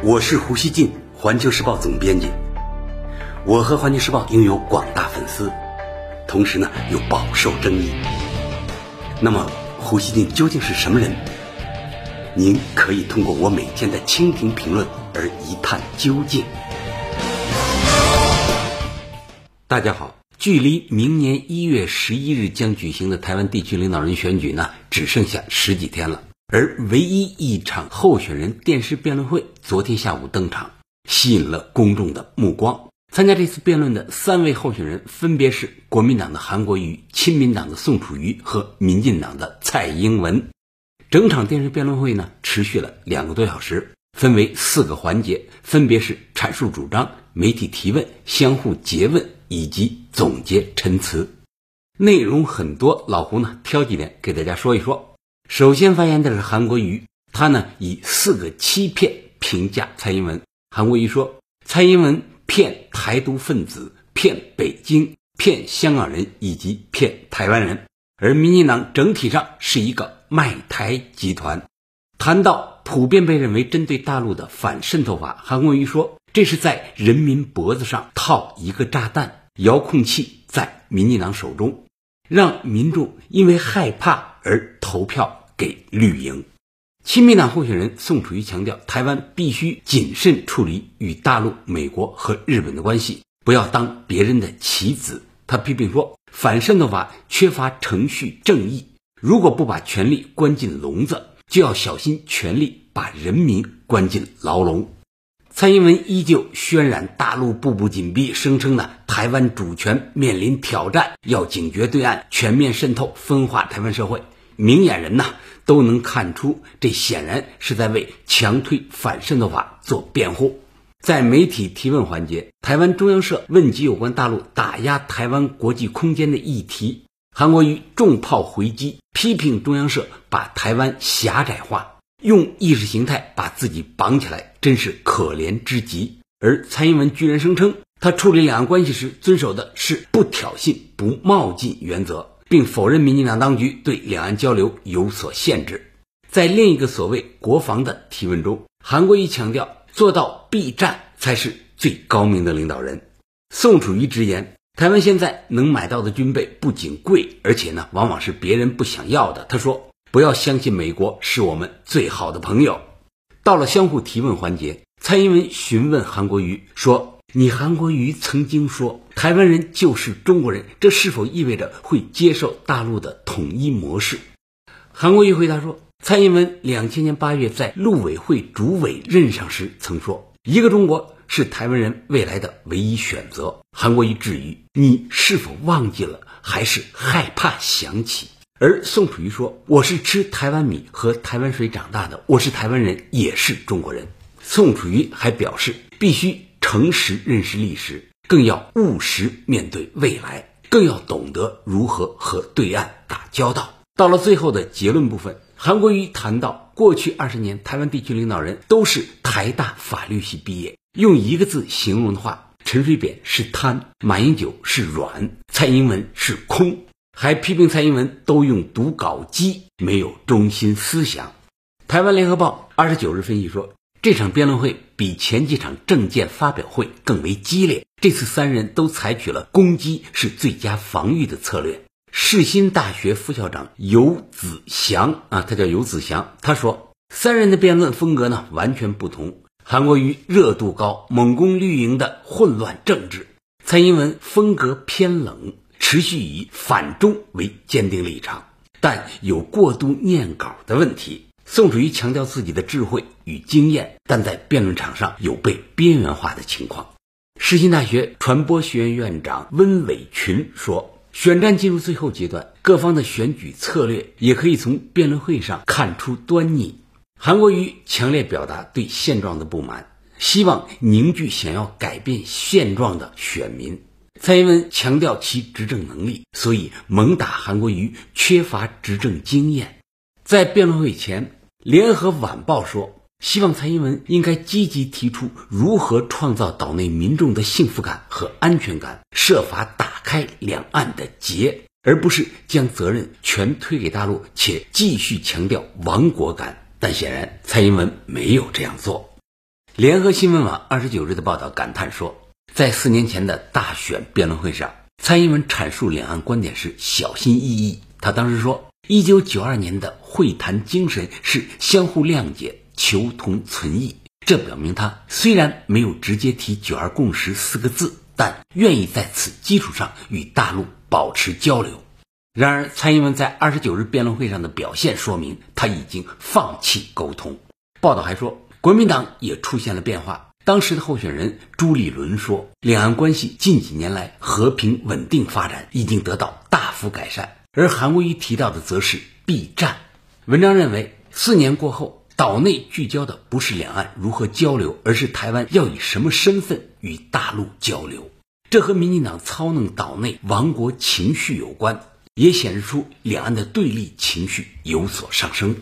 我是胡锡进，环球时报总编辑。我和环球时报拥有广大粉丝，同时呢又饱受争议。那么，胡锡进究竟是什么人？您可以通过我每天的蜻蜓评论而一探究竟。大家好，距离明年一月十一日将举行的台湾地区领导人选举呢，只剩下十几天了。而唯一一场候选人电视辩论会昨天下午登场，吸引了公众的目光。参加这次辩论的三位候选人分别是国民党的韩国瑜、亲民党的宋楚瑜和民进党的蔡英文。整场电视辩论会呢，持续了两个多小时，分为四个环节，分别是阐述主张、媒体提问、相互诘问以及总结陈词。内容很多，老胡呢挑几点给大家说一说。首先发言的是韩国瑜，他呢以四个欺骗评价蔡英文。韩国瑜说，蔡英文骗台独分子、骗北京、骗香港人以及骗台湾人，而民进党整体上是一个卖台集团。谈到普遍被认为针对大陆的反渗透法，韩国瑜说，这是在人民脖子上套一个炸弹，遥控器在民进党手中，让民众因为害怕而投票。给绿营，亲民党候选人宋楚瑜强调，台湾必须谨慎处理与大陆、美国和日本的关系，不要当别人的棋子。他批评说，反渗透法缺乏程序正义，如果不把权力关进笼子，就要小心权力把人民关进牢笼。蔡英文依旧渲染大陆步步紧逼，声称呢台湾主权面临挑战，要警觉对岸全面渗透分化台湾社会。明眼人呐都能看出，这显然是在为强推反渗透法做辩护。在媒体提问环节，台湾中央社问及有关大陆打压台湾国际空间的议题，韩国瑜重炮回击，批评中央社把台湾狭窄化，用意识形态把自己绑起来，真是可怜之极。而蔡英文居然声称，他处理两岸关系时遵守的是不挑衅、不冒进原则。并否认民进党当局对两岸交流有所限制。在另一个所谓国防的提问中，韩国瑜强调做到避战才是最高明的领导人。宋楚瑜直言，台湾现在能买到的军备不仅贵，而且呢，往往是别人不想要的。他说：“不要相信美国是我们最好的朋友。”到了相互提问环节，蔡英文询问韩国瑜说。你韩国瑜曾经说台湾人就是中国人，这是否意味着会接受大陆的统一模式？韩国瑜回答说，蔡英文两千年八月在陆委会主委任上时曾说，一个中国是台湾人未来的唯一选择。韩国瑜质疑你是否忘记了，还是害怕想起？而宋楚瑜说，我是吃台湾米和台湾水长大的，我是台湾人，也是中国人。宋楚瑜还表示，必须。诚实认识历史，更要务实面对未来，更要懂得如何和对岸打交道。到了最后的结论部分，韩国瑜谈到，过去二十年，台湾地区领导人都是台大法律系毕业。用一个字形容的话，陈水扁是贪，马英九是软，蔡英文是空。还批评蔡英文都用读稿机，没有中心思想。台湾联合报二十九日分析说。这场辩论会比前几场政见发表会更为激烈。这次三人都采取了攻击是最佳防御的策略。世新大学副校长游子祥啊，他叫游子祥，他说三人的辩论风格呢完全不同。韩国瑜热度高，猛攻绿营的混乱政治；蔡英文风格偏冷，持续以反中为坚定立场，但有过度念稿的问题。宋楚瑜强调自己的智慧与经验，但在辩论场上有被边缘化的情况。世新大学传播学院院长温伟群说：“选战进入最后阶段，各方的选举策略也可以从辩论会上看出端倪。”韩国瑜强烈表达对现状的不满，希望凝聚想要改变现状的选民。蔡英文强调其执政能力，所以猛打韩国瑜缺乏执政经验。在辩论会前。联合晚报说，希望蔡英文应该积极提出如何创造岛内民众的幸福感和安全感，设法打开两岸的结，而不是将责任全推给大陆，且继续强调亡国感。但显然，蔡英文没有这样做。联合新闻网二十九日的报道感叹说，在四年前的大选辩论会上，蔡英文阐述两岸观点时小心翼翼。他当时说，一九九二年的会谈精神是相互谅解、求同存异。这表明他虽然没有直接提“九二共识”四个字，但愿意在此基础上与大陆保持交流。然而，蔡英文在二十九日辩论会上的表现说明，他已经放弃沟通。报道还说，国民党也出现了变化。当时的候选人朱立伦说，两岸关系近几年来和平稳定发展，已经得到大幅改善。而韩国瑜提到的则是避战。文章认为，四年过后。岛内聚焦的不是两岸如何交流，而是台湾要以什么身份与大陆交流。这和民进党操弄岛内亡国情绪有关，也显示出两岸的对立情绪有所上升。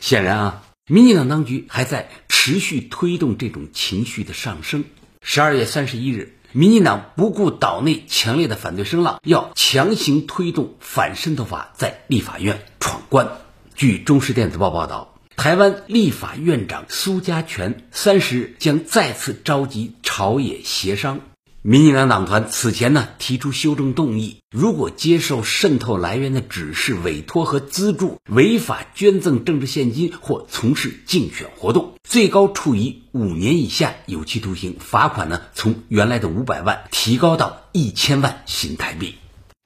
显然啊，民进党当局还在持续推动这种情绪的上升。十二月三十一日，民进党不顾岛内强烈的反对声浪，要强行推动反渗透法在立法院闯关。据中时电子报报道。台湾立法院长苏家全三十日将再次召集朝野协商。民进党党团此前呢提出修正动议，如果接受渗透来源的指示、委托和资助，违法捐赠政治现金或从事竞选活动，最高处以五年以下有期徒刑，罚款呢从原来的五百万提高到一千万新台币。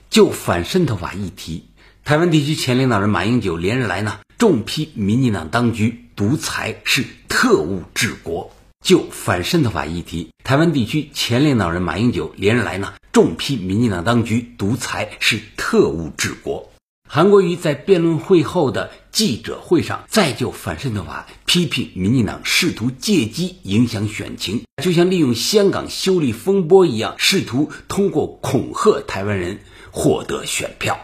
就反渗透法议题，台湾地区前领导人马英九连日来呢。重批民进党当局独裁是特务治国。就反渗透法议题，台湾地区前领导人马英九连日来呢重批民进党当局独裁是特务治国。韩国瑜在辩论会后的记者会上再就反渗透法批评民进党试图借机影响选情，就像利用香港修例风波一样，试图通过恐吓台湾人获得选票。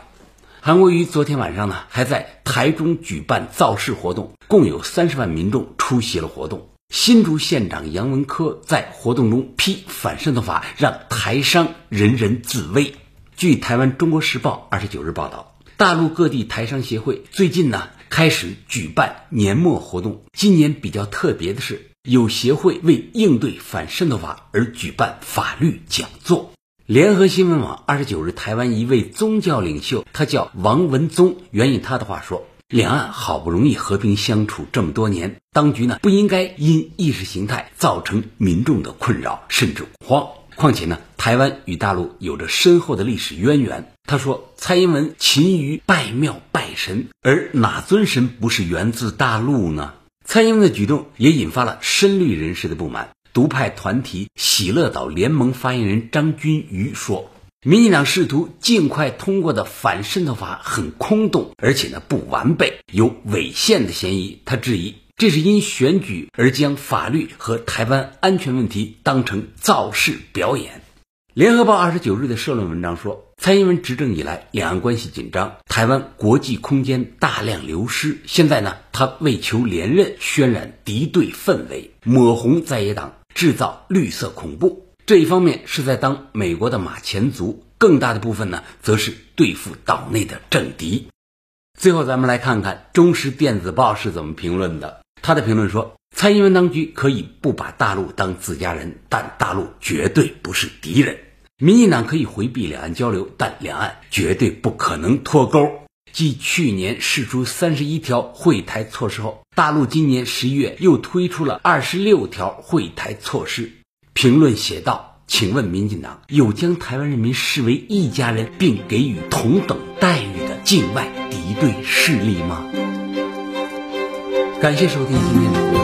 韩国瑜昨天晚上呢，还在台中举办造势活动，共有三十万民众出席了活动。新竹县长杨文科在活动中批反渗透法，让台商人人自危。据台湾《中国时报》二十九日报道，大陆各地台商协会最近呢开始举办年末活动。今年比较特别的是，有协会为应对反渗透法而举办法律讲座。联合新闻网二十九日，台湾一位宗教领袖，他叫王文宗。援引他的话说：“两岸好不容易和平相处这么多年，当局呢不应该因意识形态造成民众的困扰甚至恐慌。况且呢，台湾与大陆有着深厚的历史渊源。”他说：“蔡英文勤于拜庙拜神，而哪尊神不是源自大陆呢？”蔡英文的举动也引发了深绿人士的不满。独派团体喜乐岛联盟发言人张君瑜说：“民进党试图尽快通过的反渗透法很空洞，而且呢不完备，有违宪的嫌疑。”他质疑这是因选举而将法律和台湾安全问题当成造势表演。联合报二十九日的社论文章说，蔡英文执政以来，两岸关系紧张，台湾国际空间大量流失。现在呢，他为求连任，渲染敌对氛围，抹红在野党。制造绿色恐怖这一方面是在当美国的马前卒，更大的部分呢，则是对付岛内的政敌。最后，咱们来看看中时电子报是怎么评论的。他的评论说：“蔡英文当局可以不把大陆当自家人，但大陆绝对不是敌人。民进党可以回避两岸交流，但两岸绝对不可能脱钩。”继去年释出三十一条会台措施后，大陆今年十一月又推出了二十六条会台措施。评论写道：“请问民进党有将台湾人民视为一家人并给予同等待遇的境外敌对势力吗？”感谢收听今天的《节目